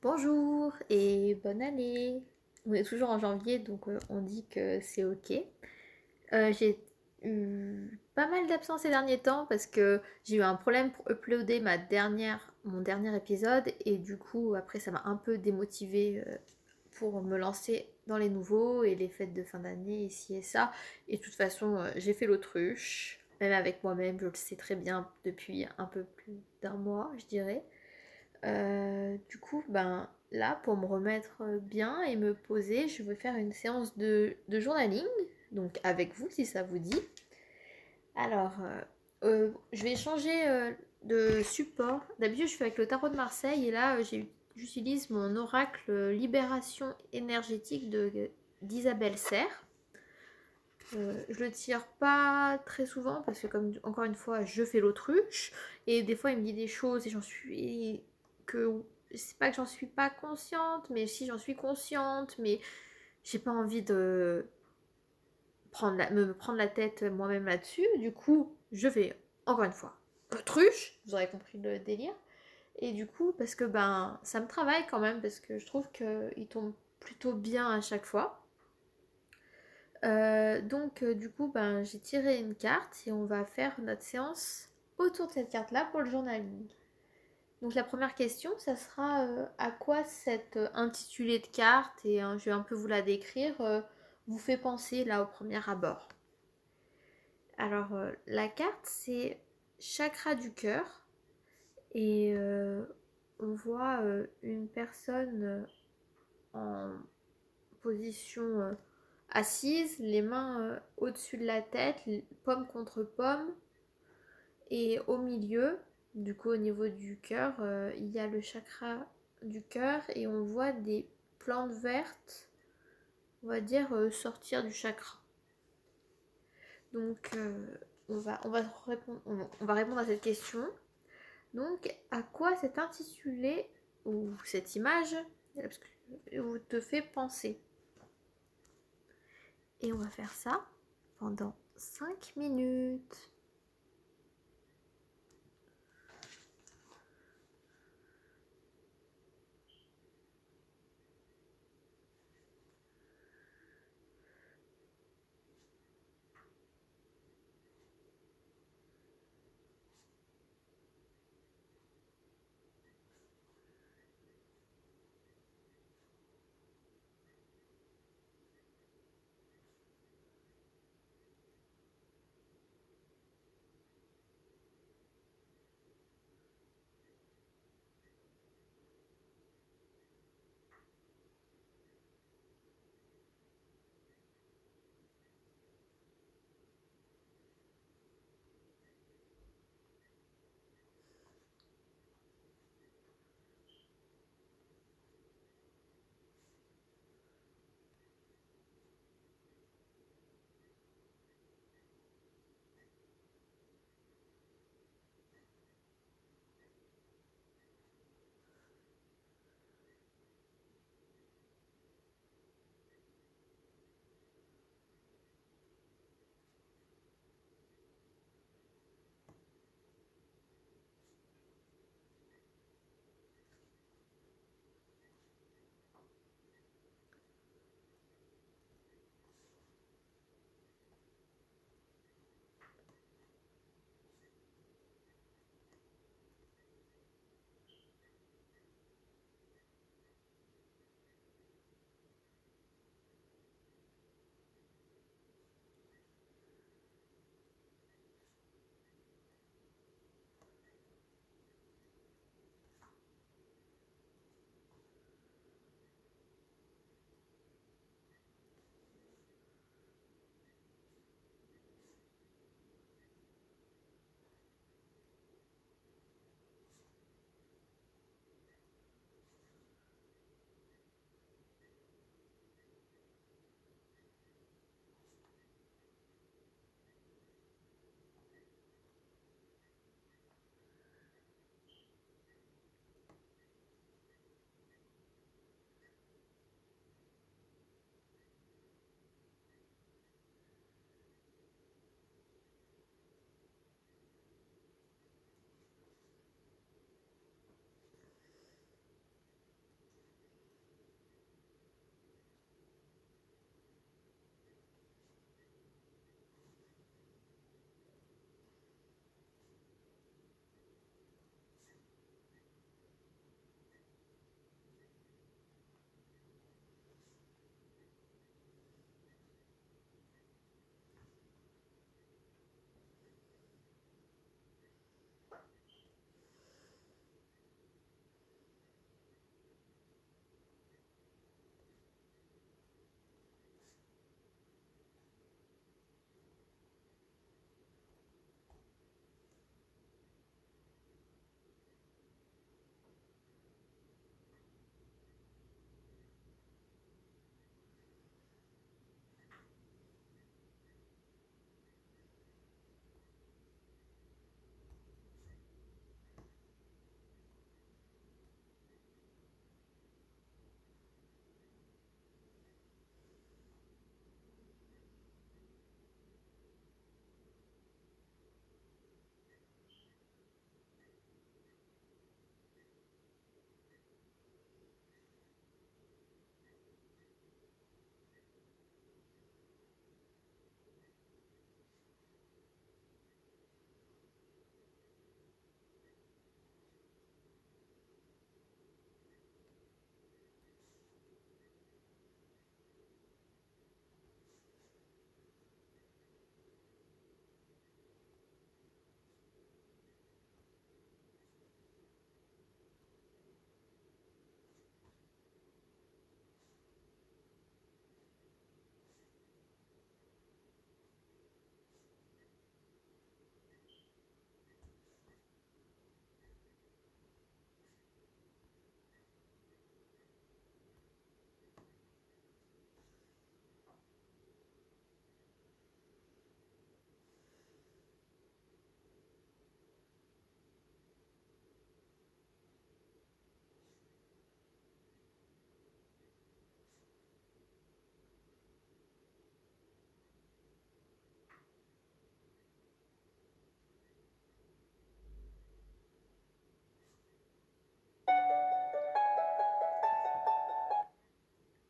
Bonjour et bonne année. On est toujours en janvier, donc euh, on dit que c'est ok. Euh, j'ai eu pas mal d'absence ces derniers temps parce que j'ai eu un problème pour uploader mon dernier épisode et du coup après ça m'a un peu démotivée euh, pour me lancer dans les nouveaux et les fêtes de fin d'année ici et ça. Et de toute façon j'ai fait l'autruche, même avec moi-même, je le sais très bien depuis un peu plus d'un mois je dirais. Euh, du coup, ben là, pour me remettre bien et me poser, je vais faire une séance de, journaling, donc avec vous si ça vous dit. Alors, euh, euh, je vais changer de support. D'habitude, je fais avec le tarot de Marseille et là, j'utilise mon oracle Libération énergétique d'Isabelle Serre. Euh, je le tire pas très souvent parce que comme encore une fois je fais l'autruche et des fois il me dit des choses et j'en suis que c'est pas que j'en suis pas consciente mais si j'en suis consciente mais j'ai pas envie de prendre me prendre la tête moi-même là-dessus. Du coup je fais encore une fois autruche vous aurez compris le délire. Et du coup parce que ben ça me travaille quand même parce que je trouve que il tombe plutôt bien à chaque fois. Euh, donc euh, du coup ben j'ai tiré une carte et on va faire notre séance autour de cette carte là pour le journaling. Donc la première question ça sera euh, à quoi cet euh, intitulé de carte et hein, je vais un peu vous la décrire euh, vous fait penser là au premier abord? Alors la carte c'est chakra du cœur et on voit une personne en position assise, les mains au-dessus de la tête, pomme contre pomme. Et au milieu, du coup au niveau du cœur, euh, il y a le chakra du cœur et on voit des plantes vertes, on va dire, euh, sortir du chakra. Donc euh, on, va, on, va répondre, à cette question. Donc à quoi cet intitulé ou cette image te fait penser et on va faire ça pendant 5 minutes.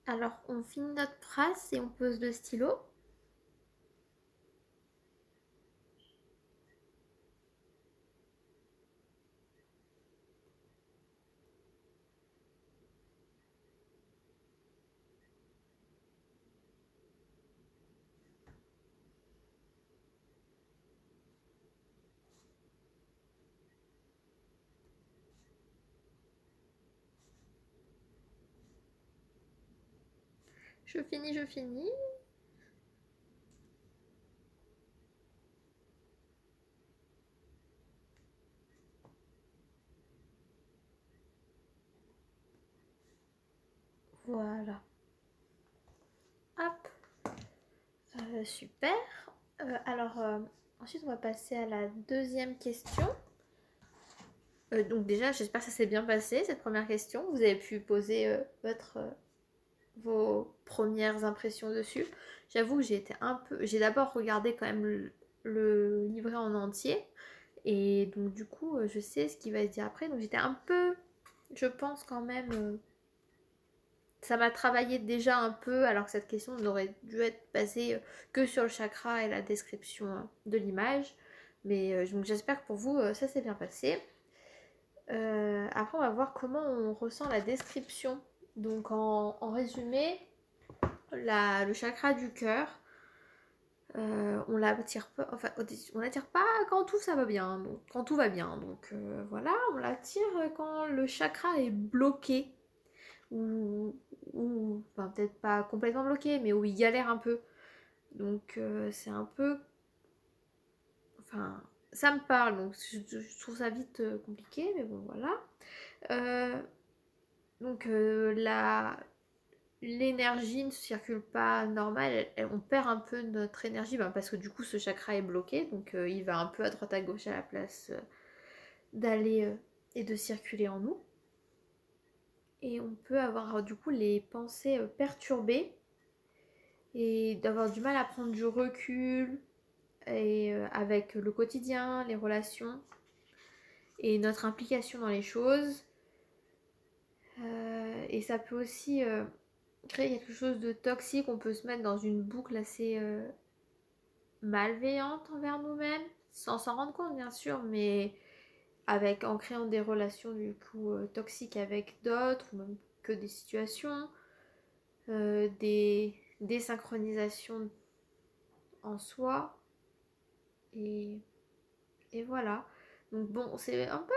Alors, on finit notre phrase et on pose le stylo. Je finis, je finis. Voilà. Hop. Euh, super. Euh, alors, euh, ensuite, on va passer à la deuxième question. donc déjà, j'espère que ça s'est bien passé, cette première question. Vous avez pu poser votre vos premières impressions dessus. J'avoue que j'ai été un peu. J'ai d'abord regardé quand même le, livret en entier. Et donc du coup, euh, je sais ce qui va se dire après. Donc j'étais un peu. Je pense quand même. Euh, ça m'a travaillé déjà un peu, alors que cette question n'aurait dû être basée euh, que sur le chakra et la description de l'image. Mais j'espère que pour vous, ça s'est bien passé. après, on va voir comment on ressent la description donc en, résumé, le chakra du cœur, euh, on l'attire pas, enfin on l'attire pas quand tout ça va bien, donc, quand tout va bien. Donc euh, voilà, on l'attire quand le chakra est bloqué ou, enfin, peut-être pas complètement bloqué, mais où il galère un peu. Donc euh, c'est un peu, enfin ça me parle, donc je, trouve ça vite compliqué, mais bon voilà. Donc euh, l'énergie ne circule pas normal, on perd un peu notre énergie ben, parce que du coup ce chakra est bloqué, donc euh, il va un peu à droite à gauche à la place euh, d'aller et de circuler en nous. Et on peut avoir du coup les pensées perturbées et d'avoir du mal à prendre du recul et avec le quotidien, les relations et notre implication dans les choses euh, et ça peut aussi euh, créer quelque chose de toxique. On peut se mettre dans une boucle assez euh, malveillante envers nous-mêmes, sans s'en rendre compte bien sûr, mais avec en créant des relations du coup toxiques avec d'autres, ou même que des situations, des désynchronisations en soi. Et, et voilà. Donc bon, c'est un peu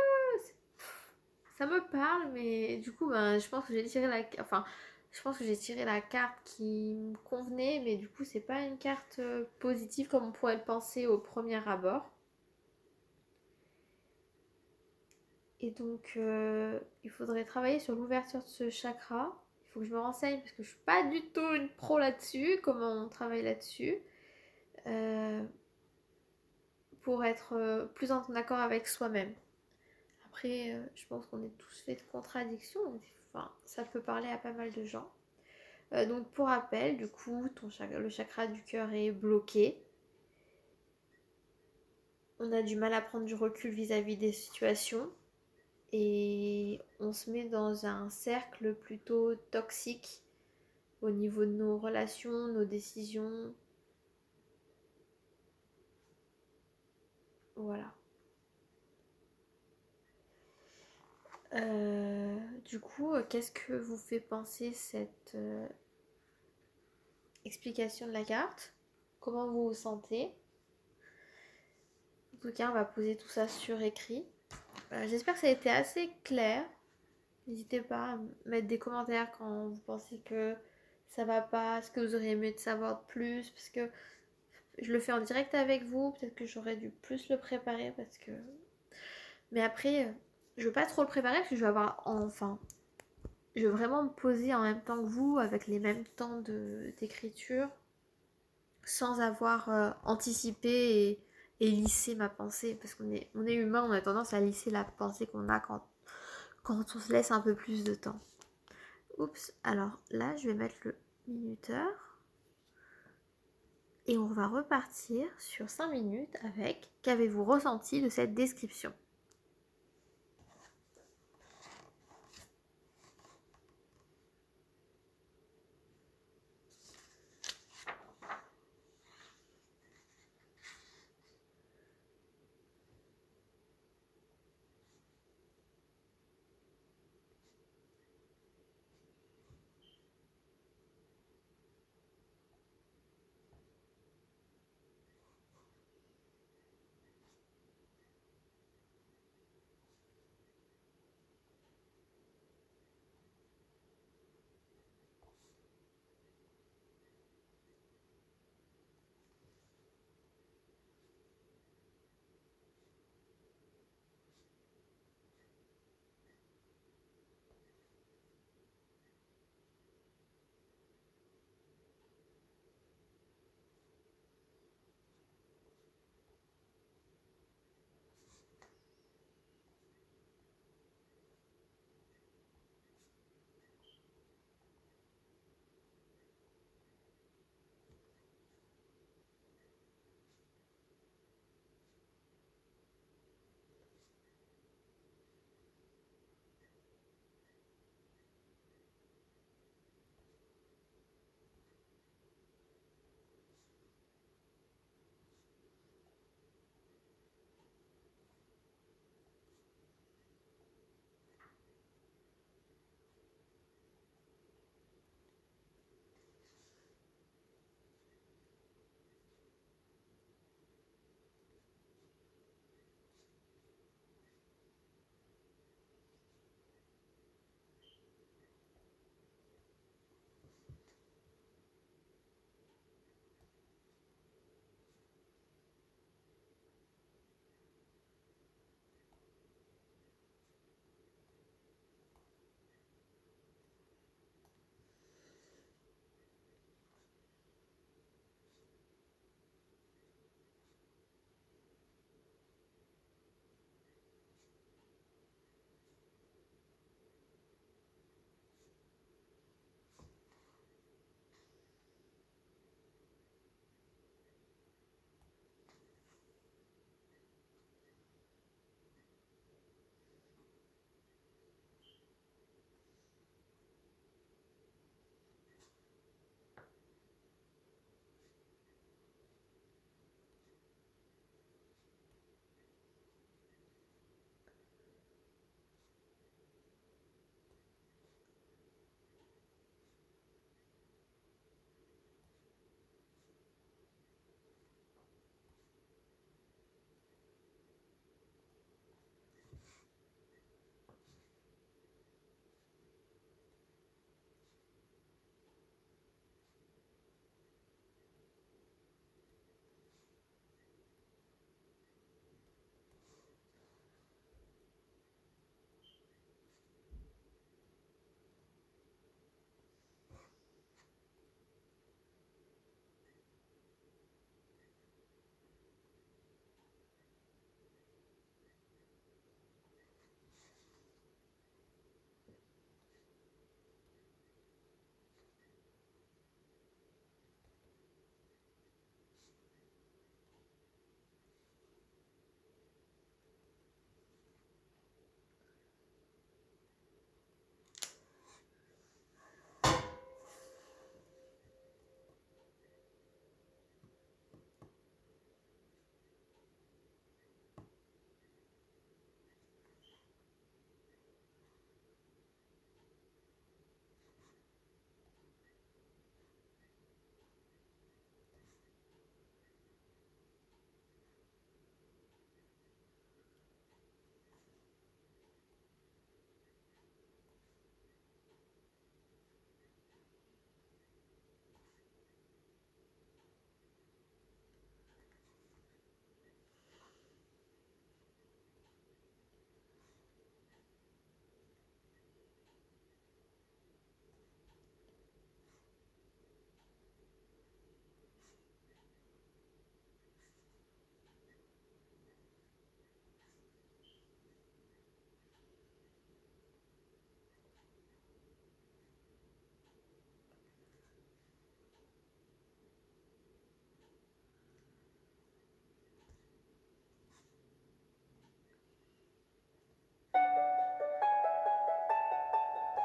ça me parle, mais du coup, ben, je pense que j'ai tiré la, enfin, je pense que j'ai tiré la carte qui me convenait, mais du coup, c'est pas une carte euh, positive comme on pourrait le penser au premier abord. Et donc, euh, il faudrait travailler sur l'ouverture de ce chakra. Il faut que je me renseigne parce que je suis pas du tout une pro là-dessus, comment on travaille là-dessus. Euh, pour être plus en accord avec soi-même. Après, euh, je pense qu'on est tous faits de contradictions. Enfin, ça peut parler à pas mal de gens. Euh, donc pour rappel, du coup, ton le chakra du cœur est bloqué. On a du mal à prendre du recul vis-à-vis des situations. Et on se met dans un cercle plutôt toxique au niveau de nos relations, nos décisions. Voilà. Euh, du coup, euh, qu'est-ce que vous fait penser cette euh, explication de la carte? Comment vous vous sentez? En tout cas, on va poser tout ça sur écrit. J'espère que ça a été assez clair. N'hésitez pas à mettre des commentaires quand vous pensez que ça va pas, ce que vous auriez aimé de savoir plus, parce que je le fais en direct avec vous. Peut-être que j'aurais dû plus le préparer parce que. Mais après, je veux pas trop le préparer parce que je vais avoir enfin je veux vraiment me poser en même temps que vous avec les mêmes temps d'écriture sans avoir euh, anticipé et, lissé ma pensée parce qu'on est, on est humain on a tendance à lisser la pensée qu'on a quand, quand on se laisse un peu plus de temps. Oups alors là je vais mettre le minuteur. Et on va repartir sur 5 minutes avec qu'avez-vous ressenti de cette description?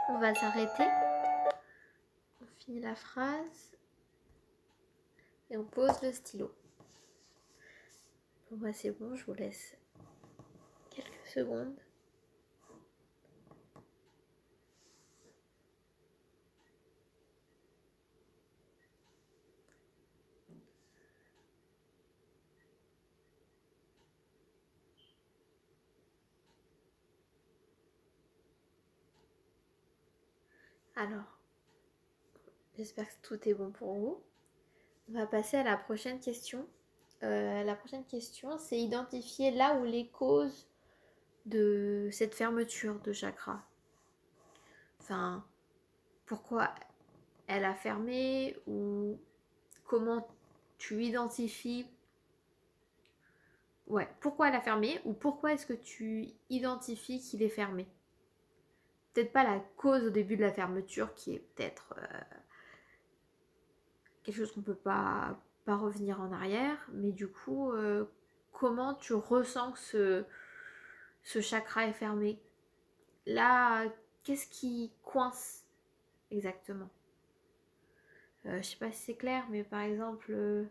On va s'arrêter. On finit la phrase. Et on pose le stylo. Bon, bah, c'est bon, je vous laisse quelques secondes. Alors, j'espère que tout est bon pour vous. On va passer à la prochaine question. Euh, la prochaine question, c'est identifier là où les causes de cette fermeture de chakra. Enfin, pourquoi elle a fermé ou comment tu identifies? Ouais, pourquoi elle a fermé ou pourquoi est-ce que tu identifies qu'il est fermé? Peut-être pas la cause au début de la fermeture qui est peut-être euh, quelque chose qu'on peut pas, revenir en arrière, mais du coup, euh, comment tu ressens que ce, ce chakra est fermé? Là, qu'est-ce qui coince exactement? Euh, Je sais pas si c'est clair, mais par exemple,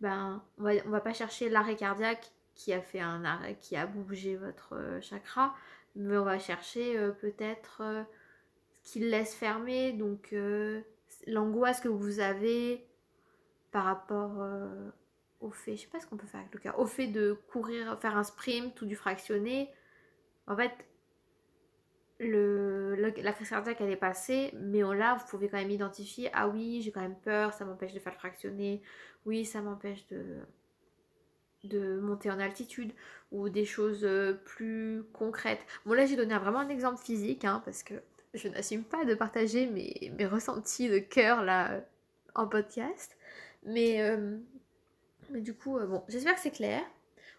ben, va, on va pas chercher l'arrêt cardiaque qui a fait un arrêt, qui a bougé votre chakra, mais on va chercher peut-être ce qui le laisse fermer, donc l'angoisse que vous avez par rapport euh, au fait, je sais pas ce qu'on peut faire avec le cœur, au fait de courir, faire un sprint ou du fractionné. En fait, le, la crise cardiaque elle est passée, mais là vous pouvez quand même identifier ah oui, j'ai quand même peur, ça m'empêche de faire le fractionné, oui, ça m'empêche de, de monter en altitude ou des choses euh, plus concrètes. Bon, là j'ai donné vraiment un exemple physique hein, parce que je n'assume pas de partager mes, ressentis de cœur là en podcast. Mais, euh, du coup, euh, bon, j'espère que c'est clair.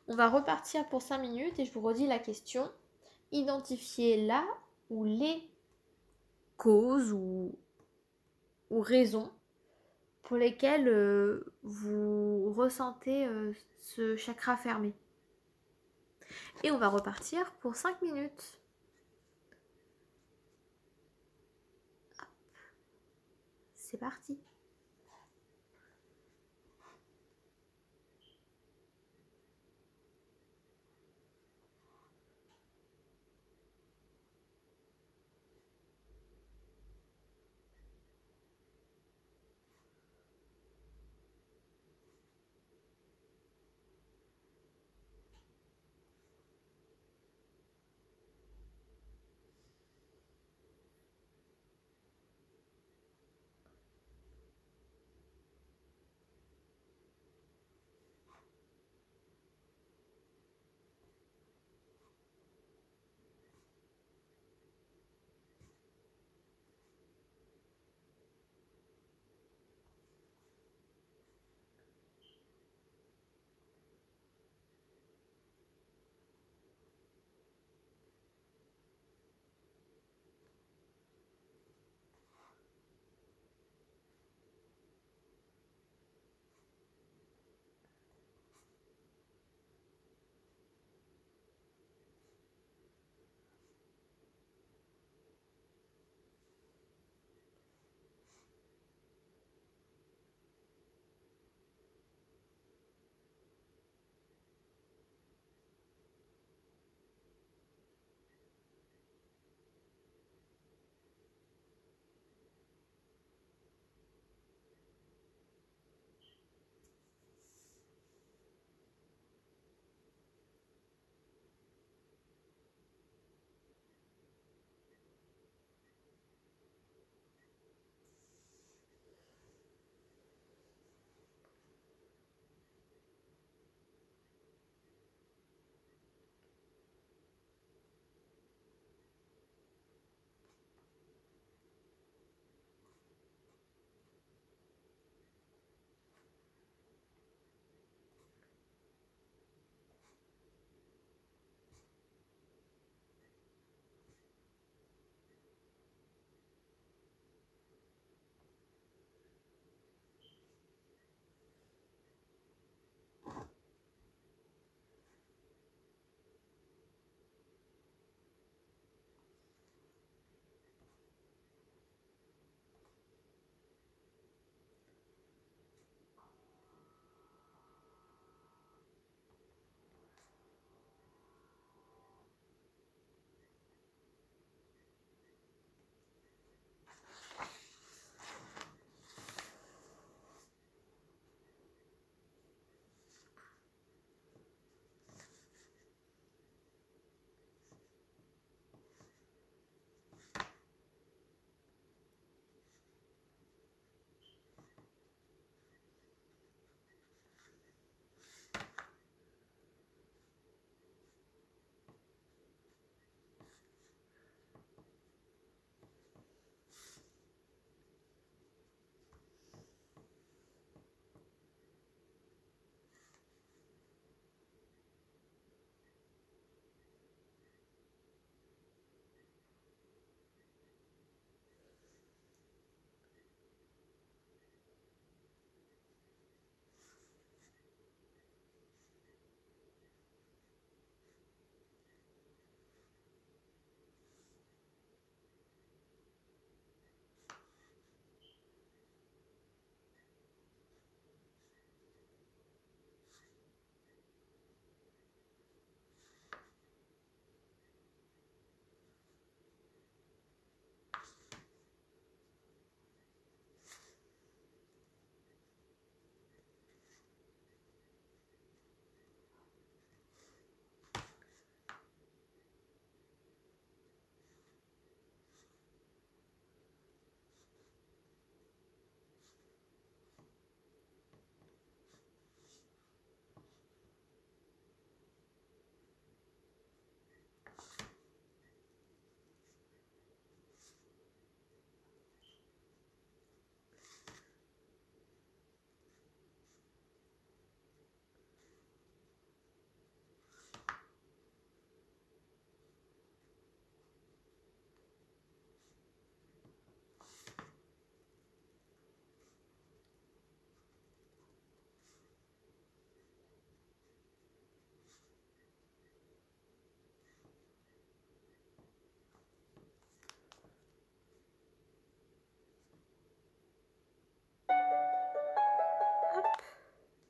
On va repartir pour 5 minutes et je vous redis la question. Identifiez là ou les causes ou raisons pour lesquelles euh, vous ressentez ce chakra fermé. Et on va repartir pour 5 minutes. C'est parti.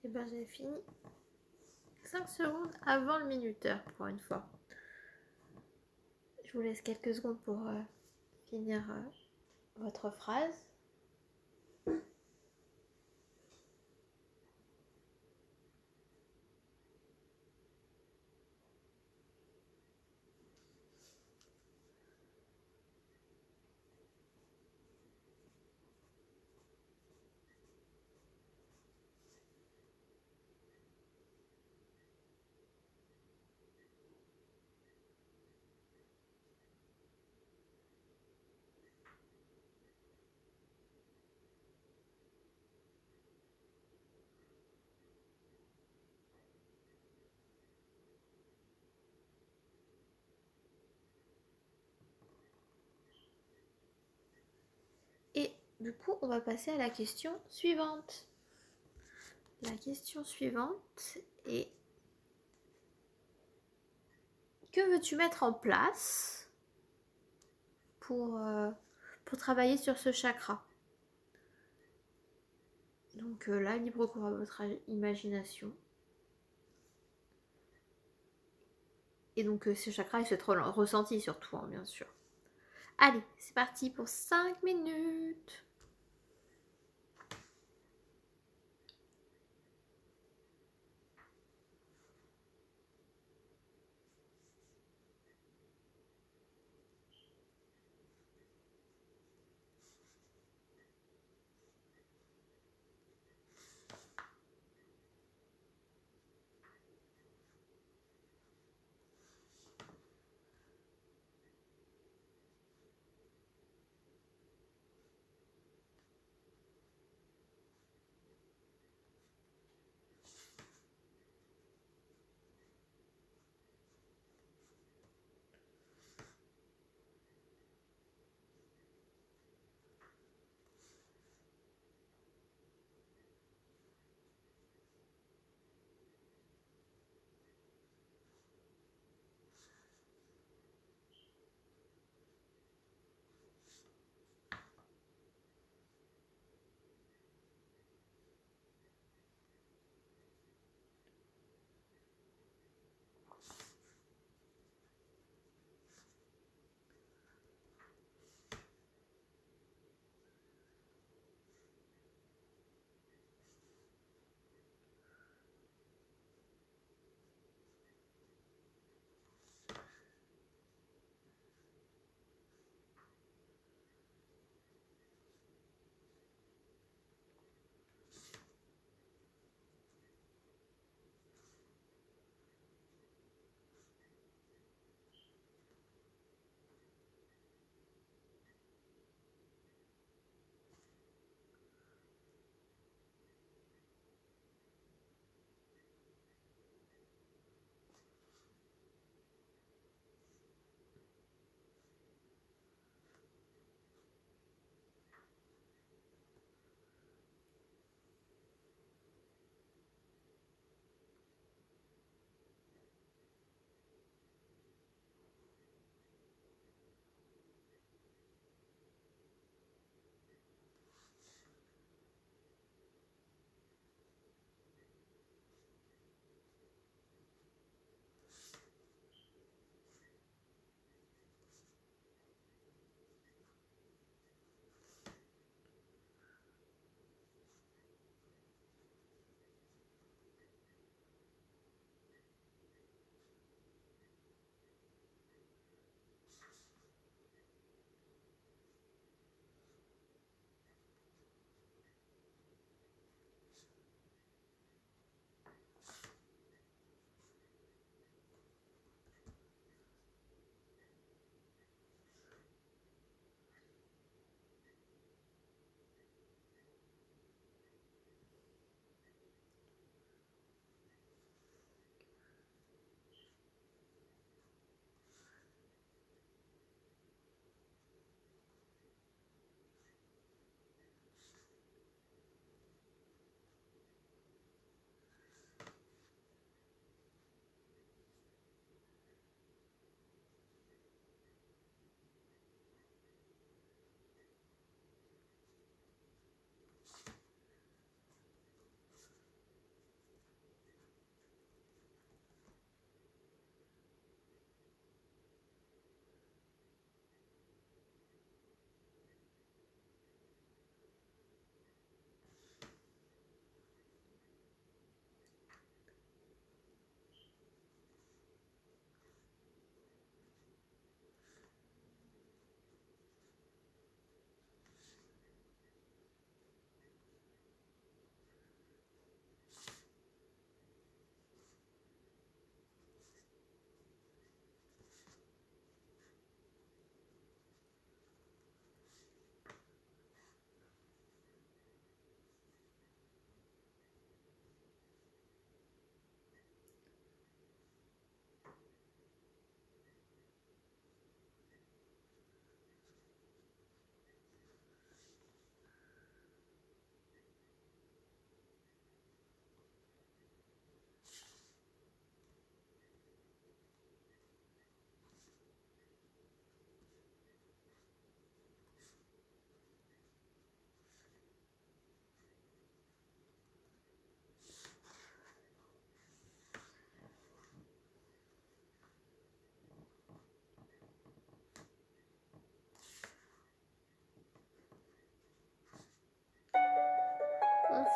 Et ben j'ai fini 5 secondes avant le minuteur pour une fois. Je vous laisse quelques secondes pour euh, finir euh, votre phrase. Et du coup, on va passer à la question suivante. La question suivante est que veux-tu mettre en place pour, euh, travailler sur ce chakra? Donc euh, là, libre cours à votre imagination. Et donc euh, ce chakra, il se ressenti surtout, hein, bien sûr. Allez, c'est parti pour 5 minutes.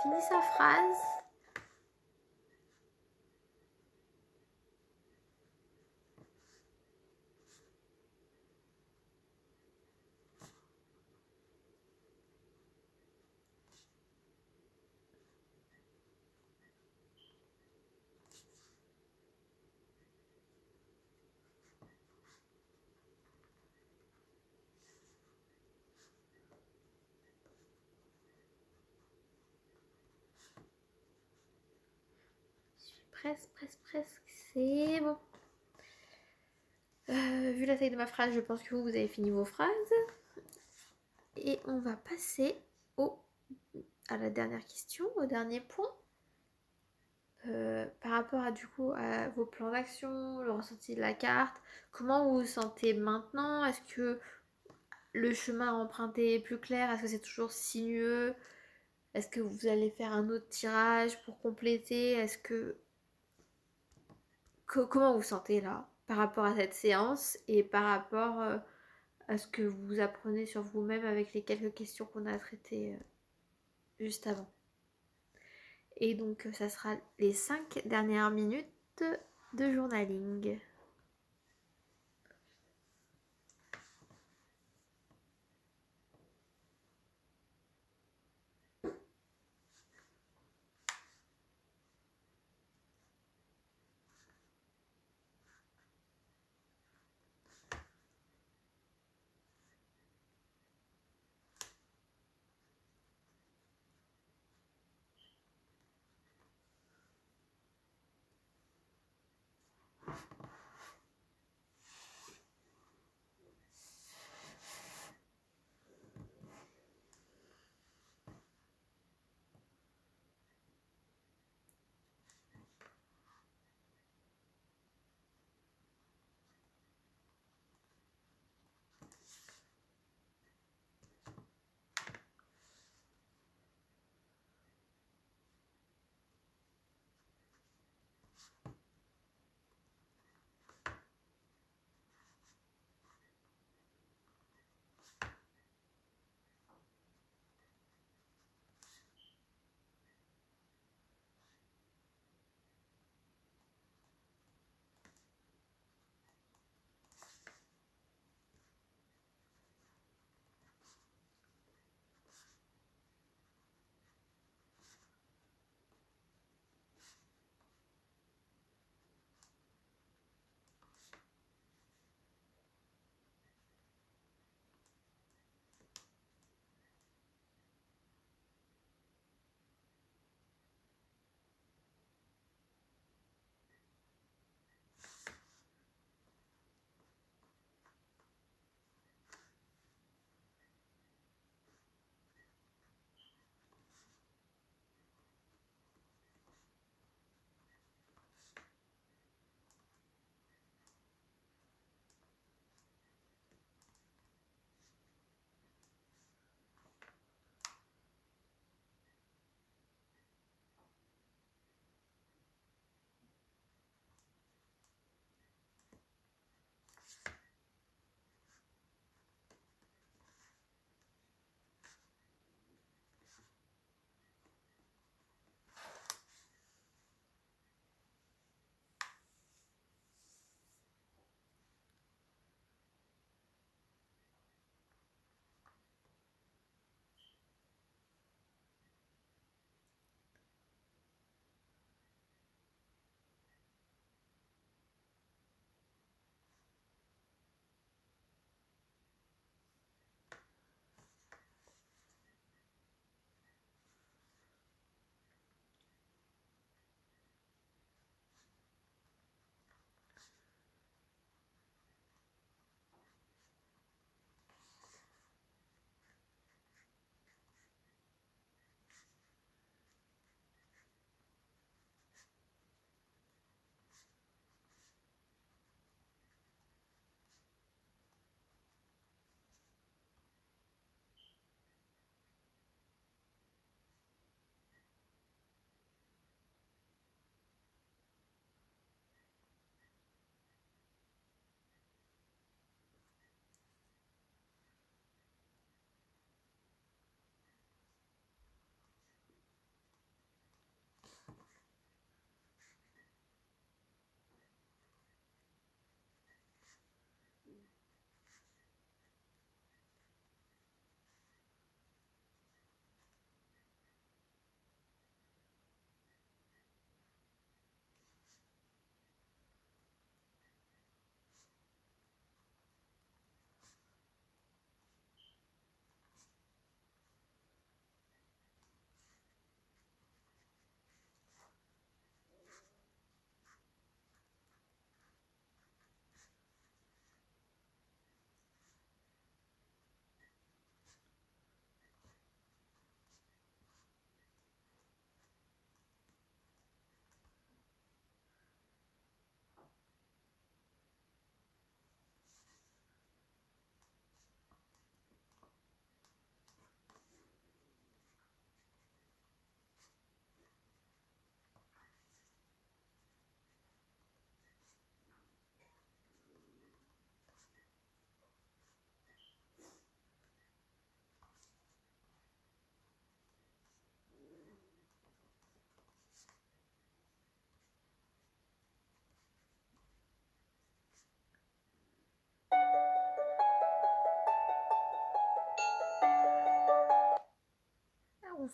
Fini sa phrase. Presque, presque, presque. C'est bon. Euh, vu la taille de ma phrase, je pense que vous, vous avez fini vos phrases. Et on va passer au, à la dernière question, au dernier point. Euh, par rapport à du coup à vos plans d'action, le ressenti de la carte, comment vous vous sentez maintenant? Est-ce que le chemin emprunté est plus clair? Est-ce que c'est toujours sinueux? Est-ce que vous allez faire un autre tirage pour compléter? Est-ce que comment vous sentez là par rapport à cette séance et par rapport euh, à ce que vous apprenez sur vous-même avec les quelques questions qu'on a traitées euh, juste avant? Et donc ça sera les cinq dernières minutes de journaling.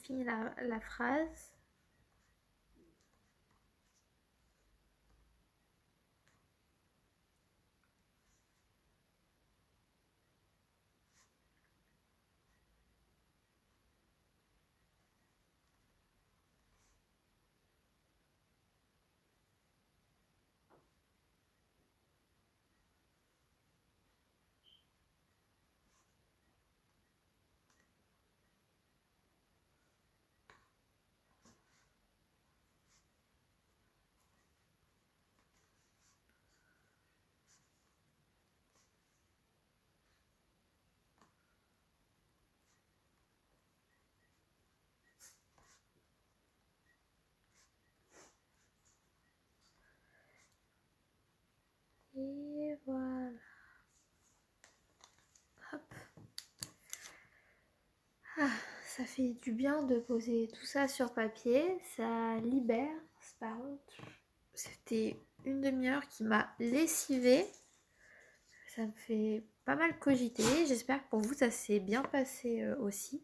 Finis la, la phrase. Et voilà. Hop. Ah, ça fait du bien de poser tout ça sur papier. Ça libère. C'était une demi-heure qui m'a lessivé. Ça me fait pas mal cogiter. J'espère que pour vous, ça s'est bien passé euh, aussi.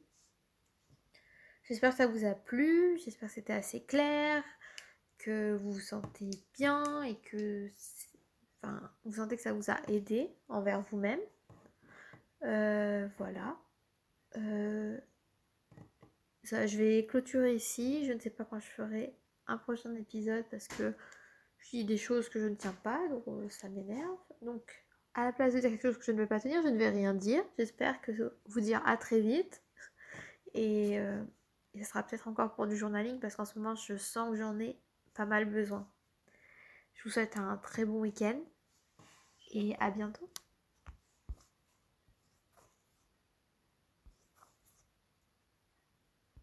J'espère que ça vous a plu. J'espère que c'était assez clair. Que vous vous sentez bien et que vous sentez que ça vous a aidé envers vous-même. Euh, voilà. Euh, je vais clôturer ici. Je ne sais pas quand je ferai un prochain épisode parce que je dis des choses que je ne tiens pas, donc euh, ça m'énerve. Donc, à la place de dire quelque chose que je ne vais pas tenir, je ne vais rien dire. J'espère que vous dire à très vite. Et, et ça sera peut-être encore pour du journaling parce qu'en ce moment, je sens que j'en ai pas mal besoin. Je vous souhaite un très bon week-end et à bientôt.